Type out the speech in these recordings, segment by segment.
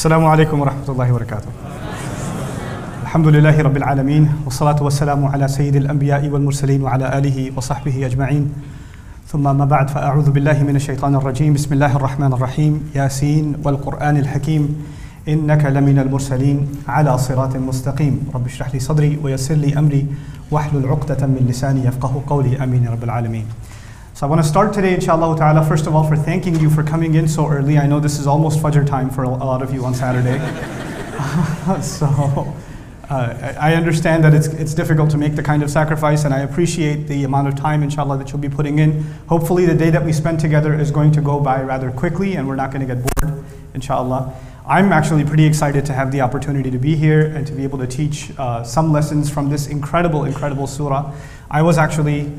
السلام عليكم ورحمة الله وبركاته. الحمد لله رب العالمين والصلاة والسلام على سيد الأنبياء والمرسلين وعلى آله وصحبه أجمعين. ثم ما بعد فأعوذ بالله من الشيطان الرجيم بسم الله الرحمن الرحيم ياسين والقرآن الحكيم إنك لمن المرسلين على صراط مستقيم رب اشرح لي صدري ويسر لي أمري واحلل عقدة من لساني يفقه قولي آمين يا رب العالمين. So I want to start today, inshallah ta'ala, first of all, for thanking you for coming in so early. I know this is almost Fajr time for a lot of you on Saturday. so uh, I understand that it's, it's difficult to make the kind of sacrifice, and I appreciate the amount of time, inshallah, that you'll be putting in. Hopefully, the day that we spend together is going to go by rather quickly, and we're not going to get bored, inshallah. I'm actually pretty excited to have the opportunity to be here and to be able to teach uh, some lessons from this incredible, incredible surah. I was actually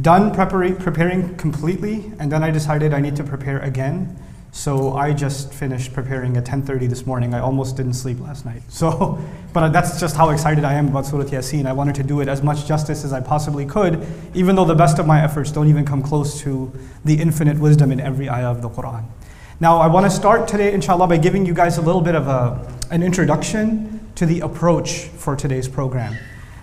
done preparing completely, and then I decided I need to prepare again. So I just finished preparing at 10:30 this morning. I almost didn't sleep last night. So, but that's just how excited I am about Surah Yasin. I wanted to do it as much justice as I possibly could, even though the best of my efforts don't even come close to the infinite wisdom in every ayah of the Quran. Now, I want to start today, inshallah, by giving you guys a little bit of a, an introduction to the approach for today's program.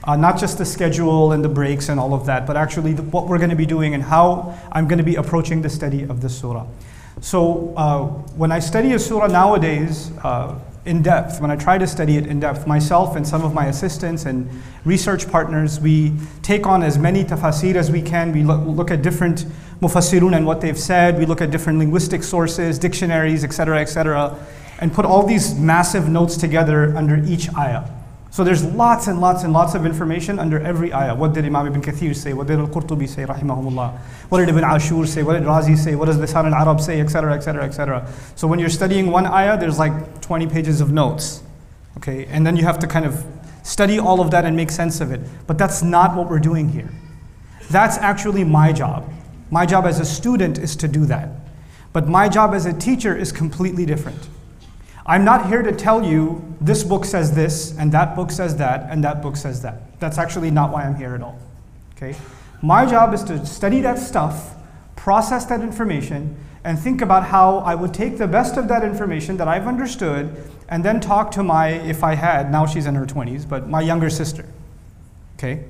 Uh, not just the schedule and the breaks and all of that, but actually the, what we're going to be doing and how I'm going to be approaching the study of the surah. So, uh, when I study a surah nowadays uh, in depth, when I try to study it in depth, myself and some of my assistants and research partners, we take on as many tafsir as we can. We look, look at different mufassirun and what they've said. We look at different linguistic sources, dictionaries, etc., etc., and put all these massive notes together under each ayah. So there's lots and lots and lots of information under every ayah. What did Imam Ibn Kathir say? What did Al-Qurtubi say, rahimahumullah? What did Ibn Ashur say? What did Razi say? What does Lisan al-Arab say, etc., etc., etc. So when you're studying one ayah, there's like 20 pages of notes. Okay, and then you have to kind of study all of that and make sense of it. But that's not what we're doing here. That's actually my job. My job as a student is to do that. But my job as a teacher is completely different. I'm not here to tell you this book says this, and that book says that, and that book says that. That's actually not why I'm here at all. Okay? My job is to study that stuff, process that information, and think about how I would take the best of that information that I've understood and then talk to my, if I had, now she's in her 20s, but my younger sister. Okay?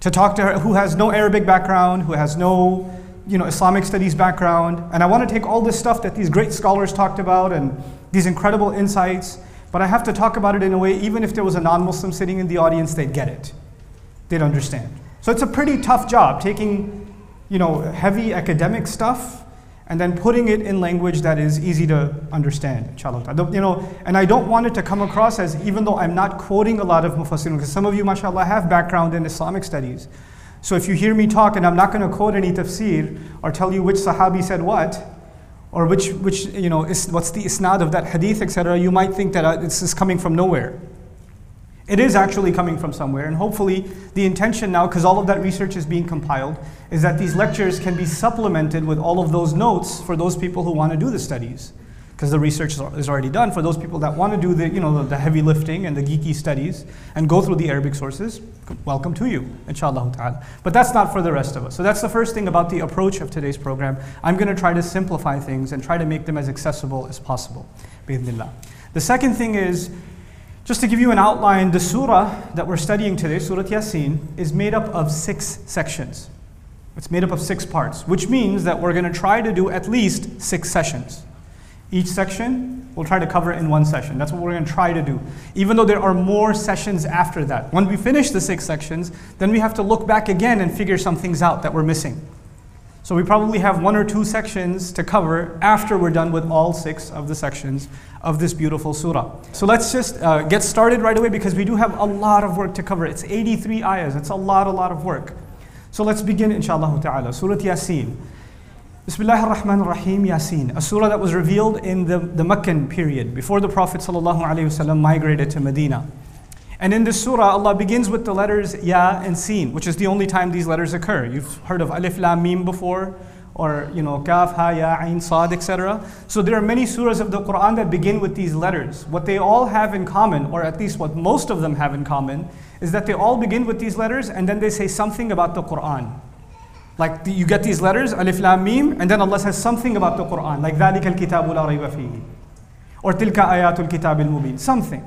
To talk to her who has no Arabic background, who has no you know, Islamic studies background, and I want to take all this stuff that these great scholars talked about and these incredible insights, but I have to talk about it in a way, even if there was a non Muslim sitting in the audience, they'd get it. They'd understand. So it's a pretty tough job taking you know, heavy academic stuff and then putting it in language that is easy to understand, inshallah. You know, and I don't want it to come across as, even though I'm not quoting a lot of mufassirun, because some of you, mashallah, have background in Islamic studies. So if you hear me talk and I'm not going to quote any tafsir or tell you which sahabi said what, or which, which you know, is, what's the isnad of that hadith, etc., you might think that uh, this is coming from nowhere. It is actually coming from somewhere, and hopefully the intention now, because all of that research is being compiled, is that these lectures can be supplemented with all of those notes for those people who want to do the studies. Because the research is already done. For those people that want to do the, you know, the heavy lifting and the geeky studies and go through the Arabic sources, welcome to you, inshallah ta'ala. But that's not for the rest of us. So that's the first thing about the approach of today's program. I'm going to try to simplify things and try to make them as accessible as possible. Bismillah. The second thing is, just to give you an outline, the surah that we're studying today, Surah Yasin, is made up of six sections. It's made up of six parts, which means that we're going to try to do at least six sessions. Each section we'll try to cover in one session. That's what we're going to try to do. Even though there are more sessions after that. When we finish the six sections, then we have to look back again and figure some things out that we're missing. So we probably have one or two sections to cover after we're done with all six of the sections of this beautiful surah. So let's just uh, get started right away because we do have a lot of work to cover. It's 83 ayahs. It's a lot, a lot of work. So let's begin, inshallah ta'ala. Surah Yasin. Bismillah ar-Rahman ar-Rahim Yasin, a surah that was revealed in the, the Meccan period, before the Prophet ﷺ migrated to Medina. And in this surah, Allah begins with the letters Ya and Sin, which is the only time these letters occur. You've heard of Alif Lam Mim before, or you know, Kaf, Ha, Ya, Ain, Sad, etc. So there are many surahs of the Quran that begin with these letters. What they all have in common, or at least what most of them have in common, is that they all begin with these letters and then they say something about the Quran. Like the, you get these letters, Alif Lam Mim, and then Allah says something about the Quran, like ذَلِكَ الْكِتَابُ لَا رَيْبَ فِيهِ Or tilka ayatul kitab al-mubin, something.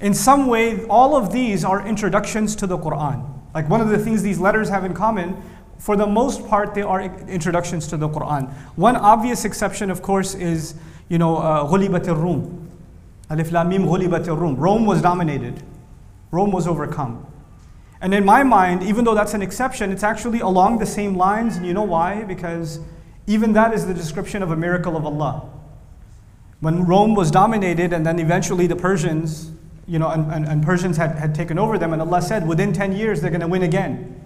In some way, all of these are introductions to the Quran. Like one of the things these letters have in common, for the most part, they are introductions to the Quran. One obvious exception, of course, is, you know, uh, غُلِبَتِ الرُّوم. Alif Lam Mim غُلِبَتِ الرُّوم. Rome was dominated. Rome was overcome. And in my mind, even though that's an exception, it's actually along the same lines. And you know why? Because even that is the description of a miracle of Allah. When Rome was dominated and then eventually the Persians, you know, and, and, and Persians had, had taken over them, and Allah said within 10 years they're going to win again.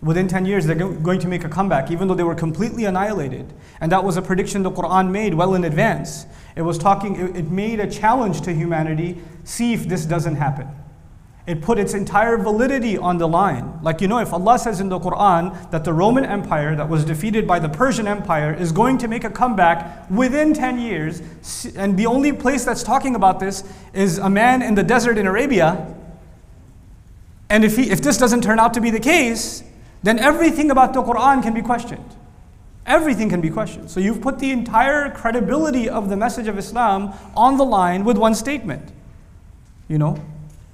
Within 10 years they're going to make a comeback, even though they were completely annihilated. And that was a prediction the Quran made well in advance. It was talking, it made a challenge to humanity see if this doesn't happen. It put its entire validity on the line. Like, you know, if Allah says in the Quran that the Roman Empire that was defeated by the Persian Empire is going to make a comeback within 10 years, and the only place that's talking about this is a man in the desert in Arabia, and if, he, if this doesn't turn out to be the case, then everything about the Quran can be questioned. Everything can be questioned. So you've put the entire credibility of the message of Islam on the line with one statement. You know?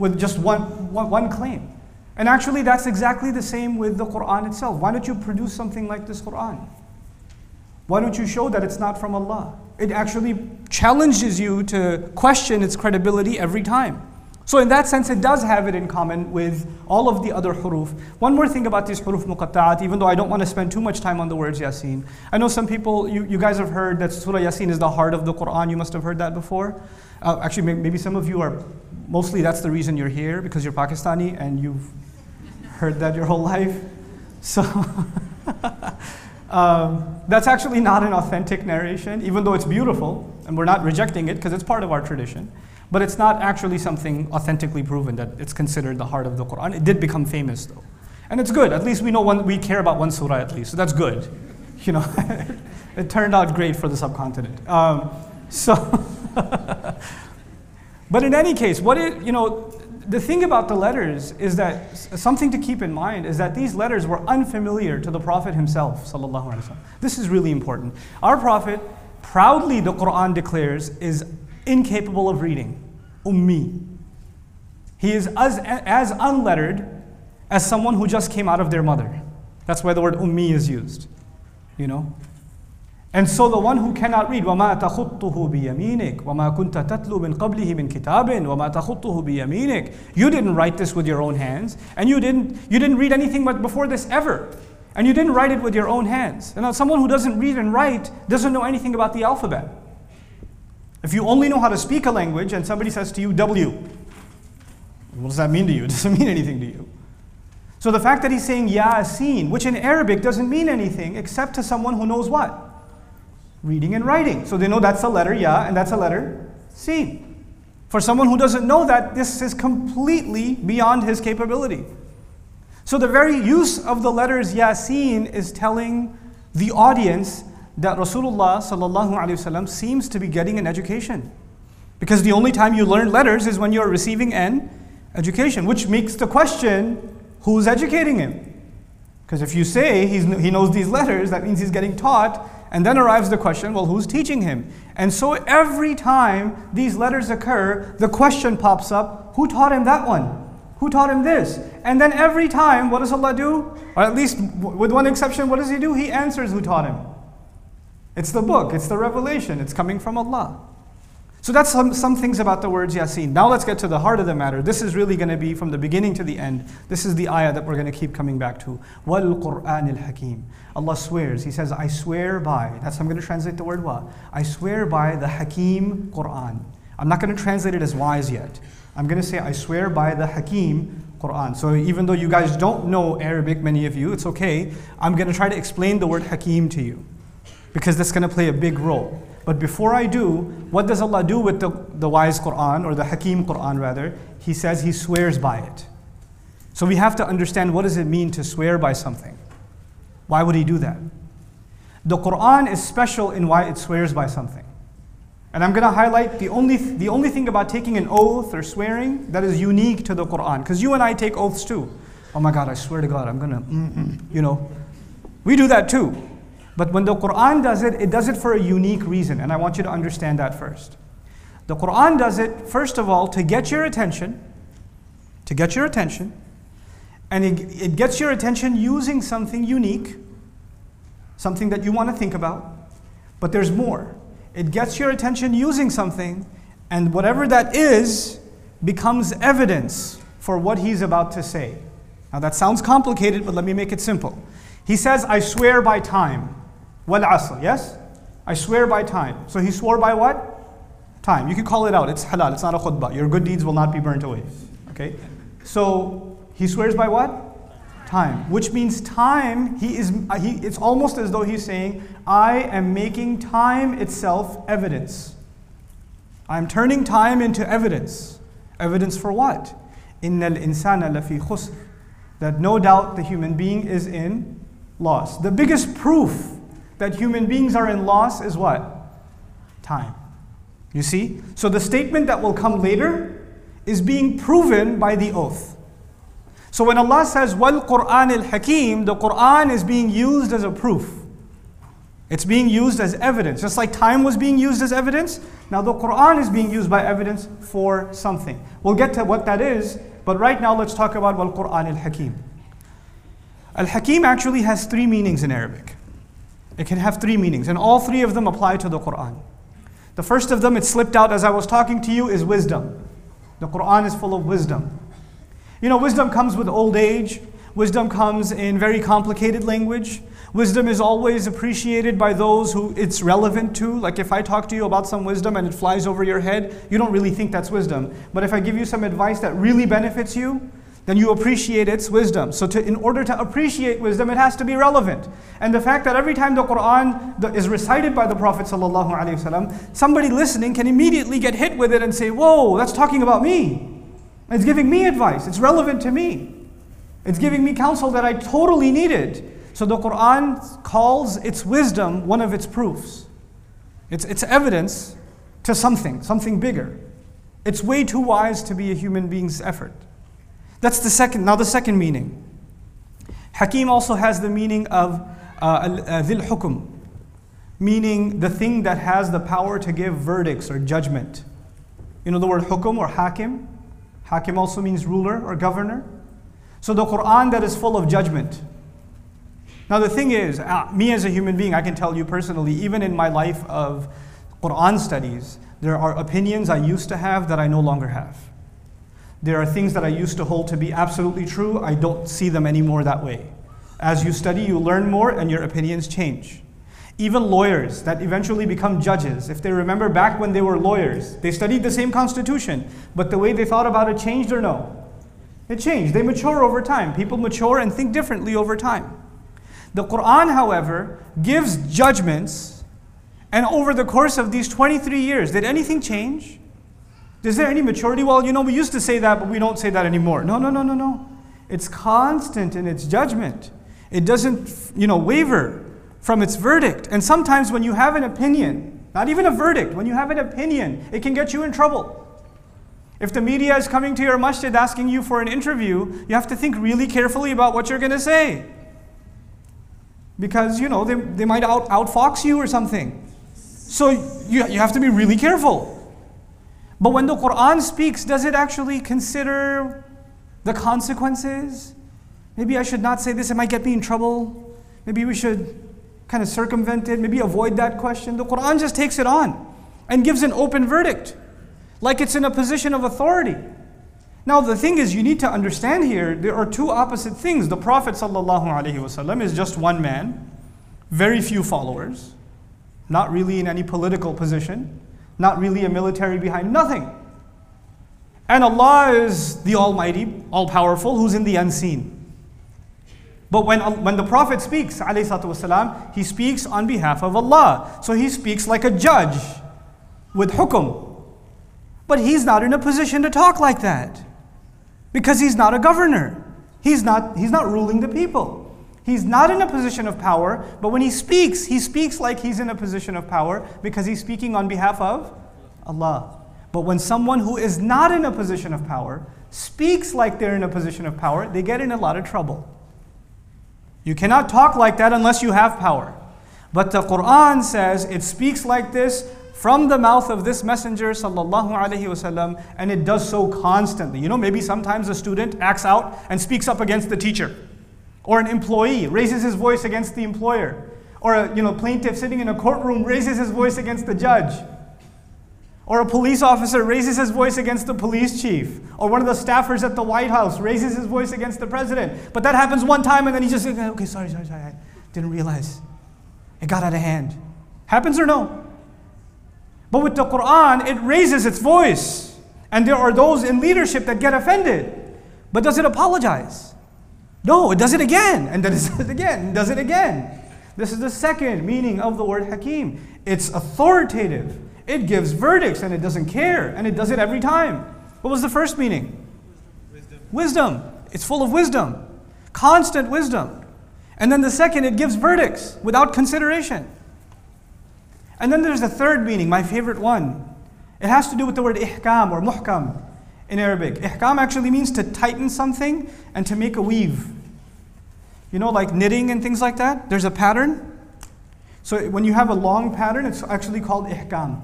With just one, one, one claim. And actually, that's exactly the same with the Quran itself. Why don't you produce something like this Quran? Why don't you show that it's not from Allah? It actually challenges you to question its credibility every time. So, in that sense, it does have it in common with all of the other huruf. One more thing about these huruf muqatta'at, even though I don't want to spend too much time on the words Yasin. I know some people, you, you guys have heard that Surah Yasin is the heart of the Quran. You must have heard that before. Uh, actually, maybe some of you are mostly that's the reason you're here because you're Pakistani and you've heard that your whole life. So um, that's actually not an authentic narration, even though it's beautiful and we're not rejecting it because it's part of our tradition. But it's not actually something authentically proven that it's considered the heart of the Quran. It did become famous though. And it's good. At least we know one, we care about one surah at least. So that's good. You know, it turned out great for the subcontinent. Um, so But in any case, what it, you know, the thing about the letters is that something to keep in mind is that these letters were unfamiliar to the Prophet himself. This is really important. Our Prophet, proudly the Quran declares, is incapable of reading. Ummi. He is as, as unlettered as someone who just came out of their mother. That's why the word ummi is used. You know? And so the one who cannot read, وَمَا تَخُطُّهُ بِيَمِينِكَ وَمَا كُنْتَ تَتْلُو مِنْ قَبْلِهِ مِنْ كِتَابٍ وَمَا تَخُطُّهُ بِيَمِينِكَ You didn't write this with your own hands, and you didn't, you didn't read anything but before this ever. And you didn't write it with your own hands. And now someone who doesn't read and write doesn't know anything about the alphabet. If you only know how to speak a language and somebody says to you, W, what does that mean to you? It doesn't mean anything to you. So the fact that he's saying Yasin, which in Arabic doesn't mean anything except to someone who knows what? Reading and writing. So they know that's a letter Ya and that's a letter Sin. For someone who doesn't know that, this is completely beyond his capability. So the very use of the letters Yasin is telling the audience that Rasulullah sallallahu seems to be getting an education. Because the only time you learn letters is when you're receiving an education, which makes the question who's educating him? Because if you say he knows these letters, that means he's getting taught and then arrives the question well, who's teaching him? And so every time these letters occur, the question pops up who taught him that one? Who taught him this? And then every time, what does Allah do? Or at least with one exception, what does He do? He answers who taught him. It's the book, it's the revelation, it's coming from Allah. So that's some, some things about the words Yasin. Now let's get to the heart of the matter. This is really going to be from the beginning to the end. This is the ayah that we're going to keep coming back to. Wal Quran al Hakim. Allah swears. He says, I swear by. That's how I'm going to translate the word wa. I swear by the Hakim Quran. I'm not going to translate it as wise yet. I'm going to say, I swear by the Hakim Quran. So even though you guys don't know Arabic, many of you, it's okay. I'm going to try to explain the word Hakim to you because that's going to play a big role. But before I do, what does Allah do with the, the wise Quran or the Hakim Quran rather? He says He swears by it. So we have to understand what does it mean to swear by something? Why would He do that? The Quran is special in why it swears by something. And I'm going to highlight the only, the only thing about taking an oath or swearing that is unique to the Quran. Because you and I take oaths too. Oh my God, I swear to God, I'm going to, you know. We do that too. But when the Quran does it, it does it for a unique reason, and I want you to understand that first. The Quran does it, first of all, to get your attention, to get your attention, and it, it gets your attention using something unique, something that you want to think about. But there's more. It gets your attention using something, and whatever that is becomes evidence for what he's about to say. Now that sounds complicated, but let me make it simple. He says, I swear by time. Wal asr, yes? I swear by time. So he swore by what? Time. You can call it out. It's halal. It's not a khutbah. Your good deeds will not be burnt away. Okay? So he swears by what? Time. Which means time, he is uh, he, it's almost as though he's saying, I am making time itself evidence. I'm turning time into evidence. Evidence for what? Innal insana lafi khusr. That no doubt the human being is in loss. The biggest proof that human beings are in loss is what? Time. You see? So the statement that will come later is being proven by the oath. So when Allah says, Wal Quran al Hakim, the Quran is being used as a proof. It's being used as evidence. Just like time was being used as evidence, now the Quran is being used by evidence for something. We'll get to what that is, but right now let's talk about Wal Quran al Hakim. Al Hakim actually has three meanings in Arabic. It can have three meanings, and all three of them apply to the Quran. The first of them, it slipped out as I was talking to you, is wisdom. The Quran is full of wisdom. You know, wisdom comes with old age, wisdom comes in very complicated language. Wisdom is always appreciated by those who it's relevant to. Like if I talk to you about some wisdom and it flies over your head, you don't really think that's wisdom. But if I give you some advice that really benefits you, then you appreciate its wisdom. So, to, in order to appreciate wisdom, it has to be relevant. And the fact that every time the Quran is recited by the Prophet, ﷺ, somebody listening can immediately get hit with it and say, Whoa, that's talking about me. It's giving me advice, it's relevant to me. It's giving me counsel that I totally needed. So, the Quran calls its wisdom one of its proofs. It's, it's evidence to something, something bigger. It's way too wise to be a human being's effort. That's the second, now the second meaning. Hakim also has the meaning of uh, hukum, meaning the thing that has the power to give verdicts or judgment. You know the word hukum or hakim? Hakim also means ruler or governor. So the Quran that is full of judgment. Now the thing is, uh, me as a human being, I can tell you personally, even in my life of Quran studies, there are opinions I used to have that I no longer have. There are things that I used to hold to be absolutely true, I don't see them anymore that way. As you study, you learn more and your opinions change. Even lawyers that eventually become judges, if they remember back when they were lawyers, they studied the same constitution, but the way they thought about it changed or no? It changed. They mature over time. People mature and think differently over time. The Quran, however, gives judgments, and over the course of these 23 years, did anything change? Is there any maturity? Well, you know, we used to say that, but we don't say that anymore. No, no, no, no, no. It's constant in its judgment. It doesn't, you know, waver from its verdict. And sometimes when you have an opinion, not even a verdict, when you have an opinion, it can get you in trouble. If the media is coming to your masjid asking you for an interview, you have to think really carefully about what you're going to say. Because, you know, they, they might out, outfox you or something. So you, you have to be really careful. But when the Quran speaks, does it actually consider the consequences? Maybe I should not say this, it might get me in trouble. Maybe we should kind of circumvent it, maybe avoid that question. The Quran just takes it on and gives an open verdict, like it's in a position of authority. Now, the thing is, you need to understand here there are two opposite things. The Prophet ﷺ is just one man, very few followers, not really in any political position not really a military behind, nothing. And Allah is the Almighty, all powerful, who's in the unseen. But when, when the Prophet speaks, والسلام, he speaks on behalf of Allah. So he speaks like a judge with hukum. But he's not in a position to talk like that because he's not a governor. He's not, he's not ruling the people. He's not in a position of power, but when he speaks, he speaks like he's in a position of power because he's speaking on behalf of Allah. But when someone who is not in a position of power speaks like they're in a position of power, they get in a lot of trouble. You cannot talk like that unless you have power. But the Quran says it speaks like this from the mouth of this messenger sallallahu alaihi wasallam and it does so constantly. You know, maybe sometimes a student acts out and speaks up against the teacher or an employee raises his voice against the employer or a you know, plaintiff sitting in a courtroom raises his voice against the judge or a police officer raises his voice against the police chief. Or one of the staffers at the White House raises his voice against the president. But that happens one time and then he just says, okay, sorry, sorry, sorry, I didn't realize. It got out of hand. Happens or no? But with the Quran, it raises its voice. And there are those in leadership that get offended. But does it apologize? No, it does it again. And then it does it again, and does it again. This is the second meaning of the word hakim. It's authoritative. It gives verdicts and it doesn't care and it does it every time. What was the first meaning? Wisdom. Wisdom. It's full of wisdom, constant wisdom. And then the second, it gives verdicts without consideration. And then there's the third meaning, my favorite one. It has to do with the word ihkam or muhkam in Arabic. Ihkam actually means to tighten something and to make a weave. You know, like knitting and things like that? There's a pattern. So when you have a long pattern, it's actually called ihkam.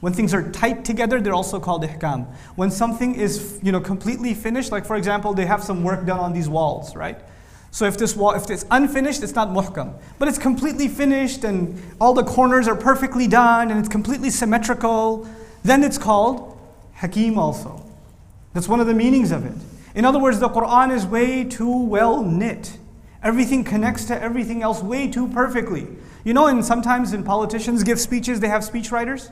When things are tight together, they're also called ihkam. When something is you know, completely finished, like for example, they have some work done on these walls, right? So if this wall, if it's unfinished, it's not muhkam. But it's completely finished and all the corners are perfectly done and it's completely symmetrical, then it's called hakim also. That's one of the meanings of it. In other words, the Quran is way too well knit. Everything connects to everything else way too perfectly. You know, and sometimes when politicians give speeches, they have speechwriters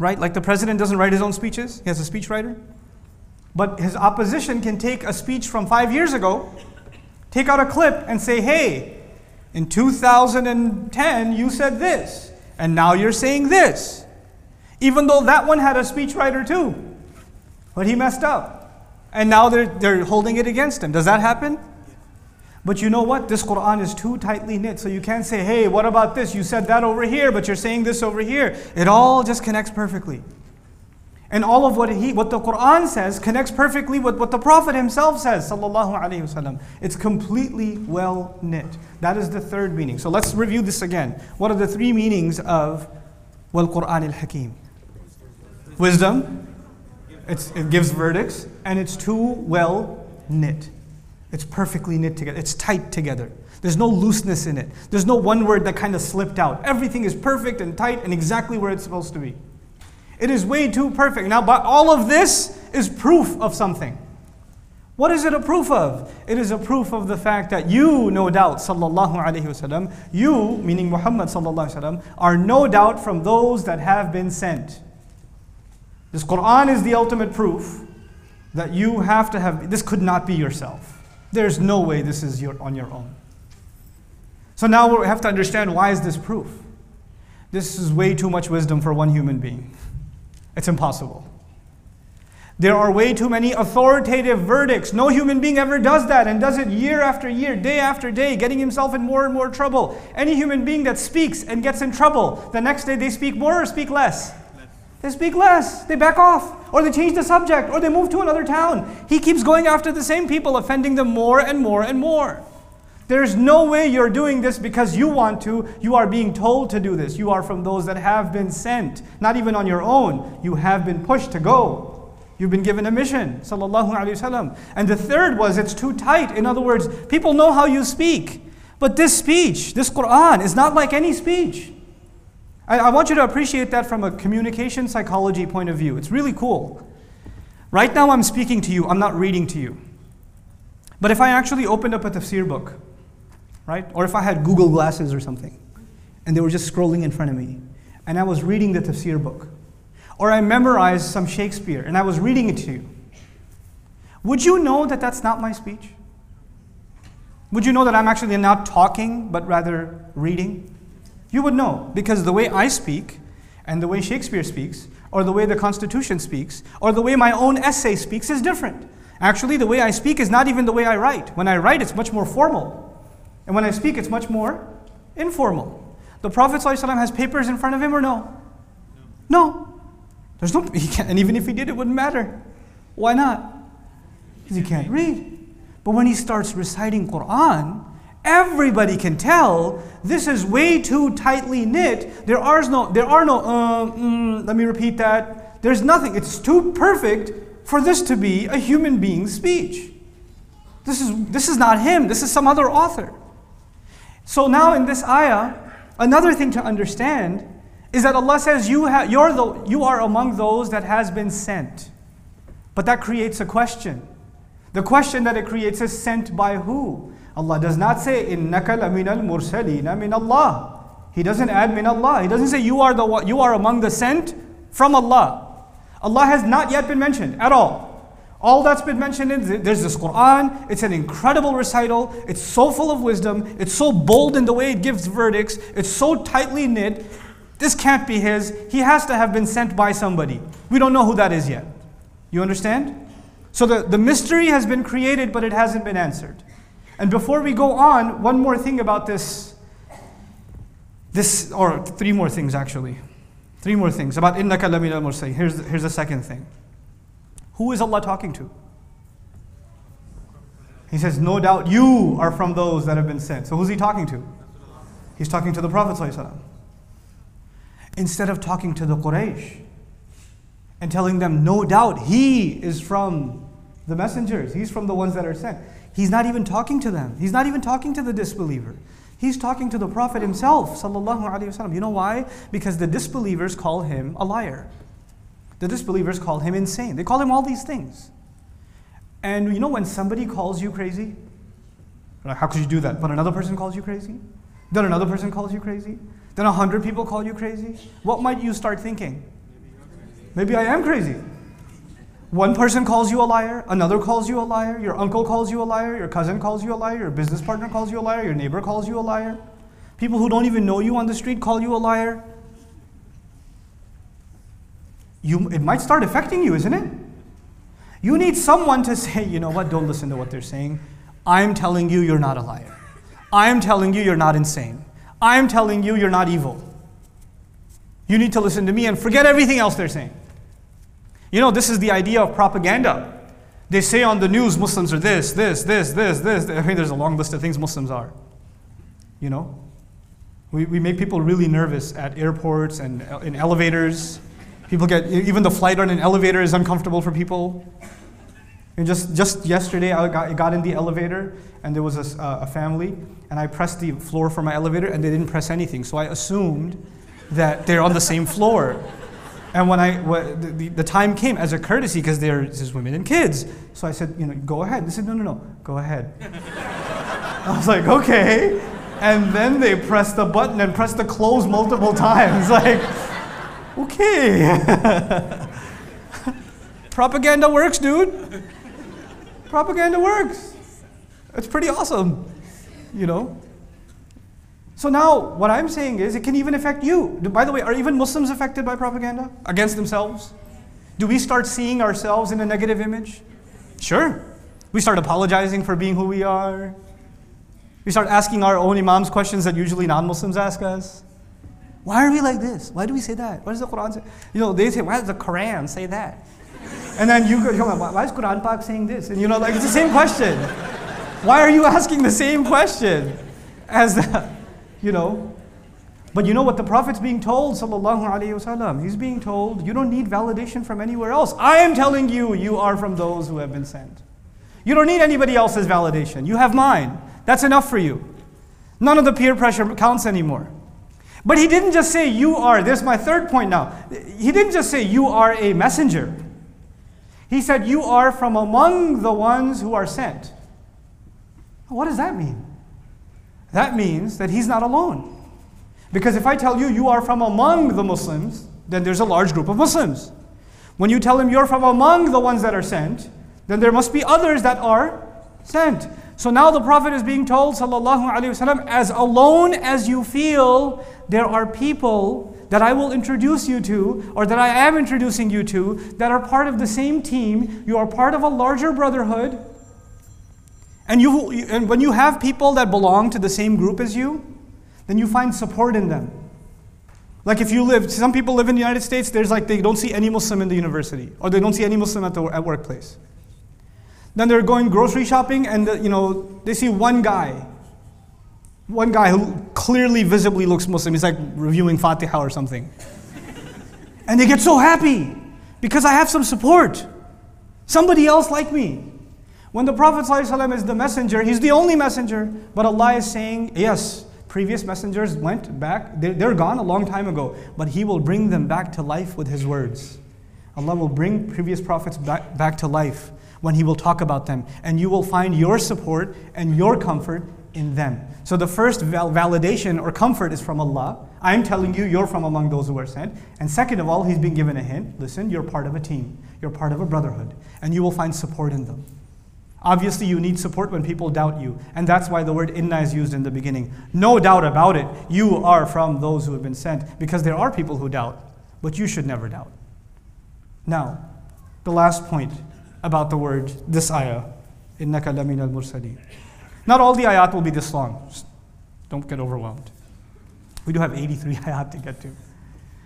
right? Like the president doesn't write his own speeches, he has a speechwriter. But his opposition can take a speech from five years ago, take out a clip, and say, hey, in 2010 you said this, and now you're saying this. Even though that one had a speechwriter too, but he messed up. And now they're, they're holding it against him. Does that happen? But you know what? This Quran is too tightly knit. So you can't say, hey, what about this? You said that over here, but you're saying this over here. It all just connects perfectly. And all of what, he, what the Quran says connects perfectly with what the Prophet himself says. Sallallahu It's completely well knit. That is the third meaning. So let's review this again. What are the three meanings of Wal Quran al Hakim? Wisdom, it gives verdicts, and it's too well knit. It's perfectly knit together. It's tight together. There's no looseness in it. There's no one word that kind of slipped out. Everything is perfect and tight and exactly where it's supposed to be. It is way too perfect. Now, but all of this is proof of something. What is it a proof of? It is a proof of the fact that you, no doubt, sallallahu alaihi wasallam, you, meaning Muhammad sallallahu alaihi wasallam, are no doubt from those that have been sent. This Quran is the ultimate proof that you have to have, this could not be yourself. There's no way this is your, on your own. So now we have to understand why is this proof? This is way too much wisdom for one human being. It's impossible. There are way too many authoritative verdicts. No human being ever does that and does it year after year, day after day, getting himself in more and more trouble. Any human being that speaks and gets in trouble, the next day they speak more or speak less? They speak less, they back off, or they change the subject, or they move to another town. He keeps going after the same people, offending them more and more and more. There's no way you're doing this because you want to. You are being told to do this. You are from those that have been sent, not even on your own. You have been pushed to go. You've been given a mission. Sallallahu Alaihi Wasallam. And the third was it's too tight. In other words, people know how you speak. But this speech, this Quran, is not like any speech. I, I want you to appreciate that from a communication psychology point of view. It's really cool. Right now, I'm speaking to you, I'm not reading to you. But if I actually opened up a tafsir book, right? Or if I had Google glasses or something, and they were just scrolling in front of me, and I was reading the tafsir book, or I memorized some Shakespeare and I was reading it to you, would you know that that's not my speech? Would you know that I'm actually not talking, but rather reading? You would know because the way I speak and the way Shakespeare speaks, or the way the Constitution speaks, or the way my own essay speaks is different. Actually, the way I speak is not even the way I write. When I write, it's much more formal. And when I speak, it's much more informal. The Prophet ﷺ has papers in front of him or no? No. There's no, he can't, and even if he did, it wouldn't matter. Why not? Because he can't read. But when he starts reciting Quran, Everybody can tell this is way too tightly knit. There are no, there are no, uh, mm, let me repeat that. There's nothing. It's too perfect for this to be a human being's speech. This is, this is not him, this is some other author. So now in this ayah, another thing to understand is that Allah says you, ha- you're the, you are among those that has been sent. But that creates a question. The question that it creates is sent by who? Allah does not say innaka laminal mursalina min Allah. He doesn't add min Allah. He doesn't say you are the you are among the sent from Allah. Allah has not yet been mentioned at all. All that's been mentioned is there's this Quran, it's an incredible recital, it's so full of wisdom, it's so bold in the way it gives verdicts, it's so tightly knit. This can't be his. He has to have been sent by somebody. We don't know who that is yet. You understand? So the, the mystery has been created, but it hasn't been answered. And before we go on, one more thing about this, this or three more things actually. Three more things about innaka lamina al Here's, here's the second thing. Who is Allah talking to? He says, No doubt you are from those that have been sent. So who's he talking to? He's talking to the Prophet. Instead of talking to the Quraysh and telling them, No doubt he is from the messengers, he's from the ones that are sent. He's not even talking to them, he's not even talking to the disbeliever. He's talking to the Prophet himself, sallallahu alaihi wasallam. You know why? Because the disbelievers call him a liar. The disbelievers call him insane. They call him all these things. And you know when somebody calls you crazy? How could you do that? But another person calls you crazy? Then another person calls you crazy? Then a hundred people call you crazy? What might you start thinking? Maybe I am crazy. One person calls you a liar, another calls you a liar, your uncle calls you a liar, your cousin calls you a liar, your business partner calls you a liar, your neighbor calls you a liar. People who don't even know you on the street call you a liar. You, it might start affecting you, isn't it? You need someone to say, you know what, don't listen to what they're saying. I'm telling you, you're not a liar. I'm telling you, you're not insane. I'm telling you, you're not evil. You need to listen to me and forget everything else they're saying. You know, this is the idea of propaganda. They say on the news Muslims are this, this, this, this, this. I mean, there's a long list of things Muslims are. You know? We, we make people really nervous at airports and uh, in elevators. People get, even the flight on an elevator is uncomfortable for people. And just, just yesterday, I got, I got in the elevator and there was a, uh, a family, and I pressed the floor for my elevator and they didn't press anything. So I assumed that they're on the same floor. And when I, the, the, the time came as a courtesy, because there's just women and kids. So I said, you know, go ahead. They said, no, no, no, go ahead. I was like, okay. And then they pressed the button and pressed the close multiple times. Like, okay. Propaganda works, dude. Propaganda works. It's pretty awesome, you know. So now, what I'm saying is, it can even affect you. By the way, are even Muslims affected by propaganda against themselves? Do we start seeing ourselves in a negative image? Sure. We start apologizing for being who we are. We start asking our own imams questions that usually non Muslims ask us. Why are we like this? Why do we say that? What does the Quran say? You know, they say, why does the Quran say that? And then you go, why is Quran Pak saying this? And you know, like it's the same question. Why are you asking the same question as the, you know. But you know what the Prophet's being told, sallallahu alaihi wasallam? He's being told, you don't need validation from anywhere else. I am telling you, you are from those who have been sent. You don't need anybody else's validation. You have mine. That's enough for you. None of the peer pressure counts anymore. But he didn't just say, You are. There's my third point now. He didn't just say, You are a messenger. He said, You are from among the ones who are sent. What does that mean? That means that he's not alone. Because if I tell you you are from among the Muslims, then there's a large group of Muslims. When you tell him you're from among the ones that are sent, then there must be others that are sent. So now the Prophet is being told, sallallahu alaihi wasallam, as alone as you feel, there are people that I will introduce you to, or that I am introducing you to, that are part of the same team. You are part of a larger brotherhood. And, you, and when you have people that belong to the same group as you, then you find support in them. Like if you live, some people live in the United States, there's like they don't see any Muslim in the university, or they don't see any Muslim at the at workplace. Then they're going grocery shopping, and the, you know they see one guy One guy who clearly, visibly looks Muslim, he's like reviewing Fatiha or something. And they get so happy because I have some support. Somebody else like me. When the Prophet ﷺ is the messenger, he's the only messenger. But Allah is saying, yes, previous messengers went back, they're gone a long time ago, but He will bring them back to life with His words. Allah will bring previous prophets back, back to life when He will talk about them. And you will find your support and your comfort in them. So the first val- validation or comfort is from Allah. I'm telling you, you're from among those who are sent. And second of all, He's been given a hint listen, you're part of a team, you're part of a brotherhood, and you will find support in them. Obviously, you need support when people doubt you. And that's why the word inna is used in the beginning. No doubt about it, you are from those who have been sent. Because there are people who doubt, but you should never doubt. Now, the last point about the word, this ayah, innaka lamin al mursaleen. Not all the ayat will be this long. Just don't get overwhelmed. We do have 83 ayat to get to.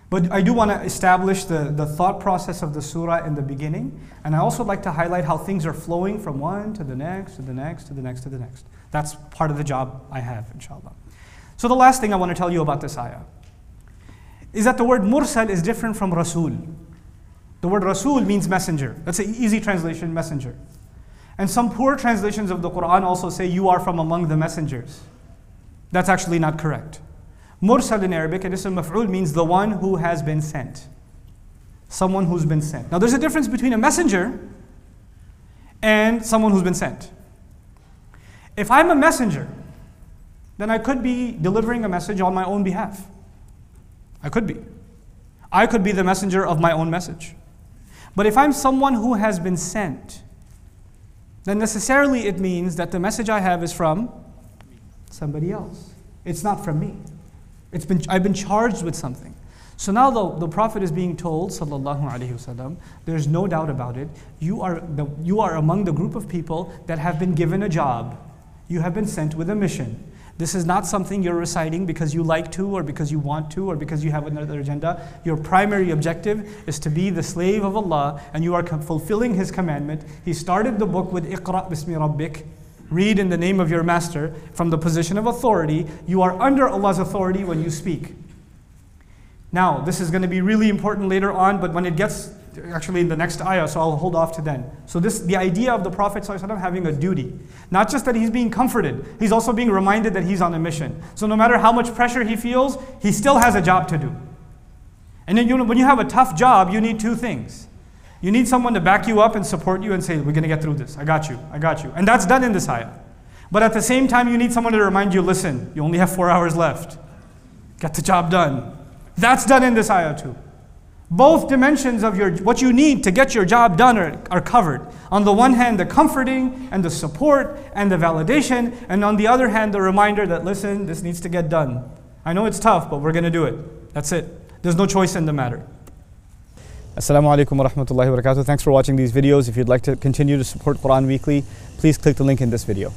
But I do want to establish the, the thought process of the surah in the beginning. And I also like to highlight how things are flowing from one to the next, to the next, to the next, to the next. That's part of the job I have, inshallah. So the last thing I want to tell you about this ayah is that the word mursal is different from rasul. The word rasul means messenger. That's an easy translation, messenger. And some poor translations of the Quran also say you are from among the messengers. That's actually not correct. Mursal in Arabic, and ism maf'ul means the one who has been sent. Someone who's been sent. Now there's a difference between a messenger and someone who's been sent. If I'm a messenger, then I could be delivering a message on my own behalf. I could be. I could be the messenger of my own message. But if I'm someone who has been sent, then necessarily it means that the message I have is from somebody else. It's not from me. It's been, I've been charged with something. So now the, the Prophet is being told, sallallahu alaihi wasallam, there's no doubt about it, you are, the, you are among the group of people that have been given a job. You have been sent with a mission. This is not something you're reciting because you like to, or because you want to, or because you have another agenda. Your primary objective is to be the slave of Allah, and you are fulfilling His commandment. He started the book with Iqra bismi rabbik, read in the name of your master from the position of authority. You are under Allah's authority when you speak. Now, this is going to be really important later on, but when it gets actually in the next ayah, so I'll hold off to then. So this the idea of the Prophet ﷺ having a duty. Not just that he's being comforted, he's also being reminded that he's on a mission. So no matter how much pressure he feels, he still has a job to do. And then you know, when you have a tough job, you need two things. You need someone to back you up and support you and say, We're going to get through this. I got you. I got you. And that's done in this ayah. But at the same time, you need someone to remind you listen, you only have four hours left. Get the job done. That's done in this ayah too. Both dimensions of your, what you need to get your job done are, are covered. On the one hand, the comforting and the support and the validation, and on the other hand, the reminder that listen, this needs to get done. I know it's tough, but we're going to do it. That's it. There's no choice in the matter. Assalamu alaikum wa rahmatullahi wa barakatuh. Thanks for watching these videos. If you'd like to continue to support Quran Weekly, please click the link in this video.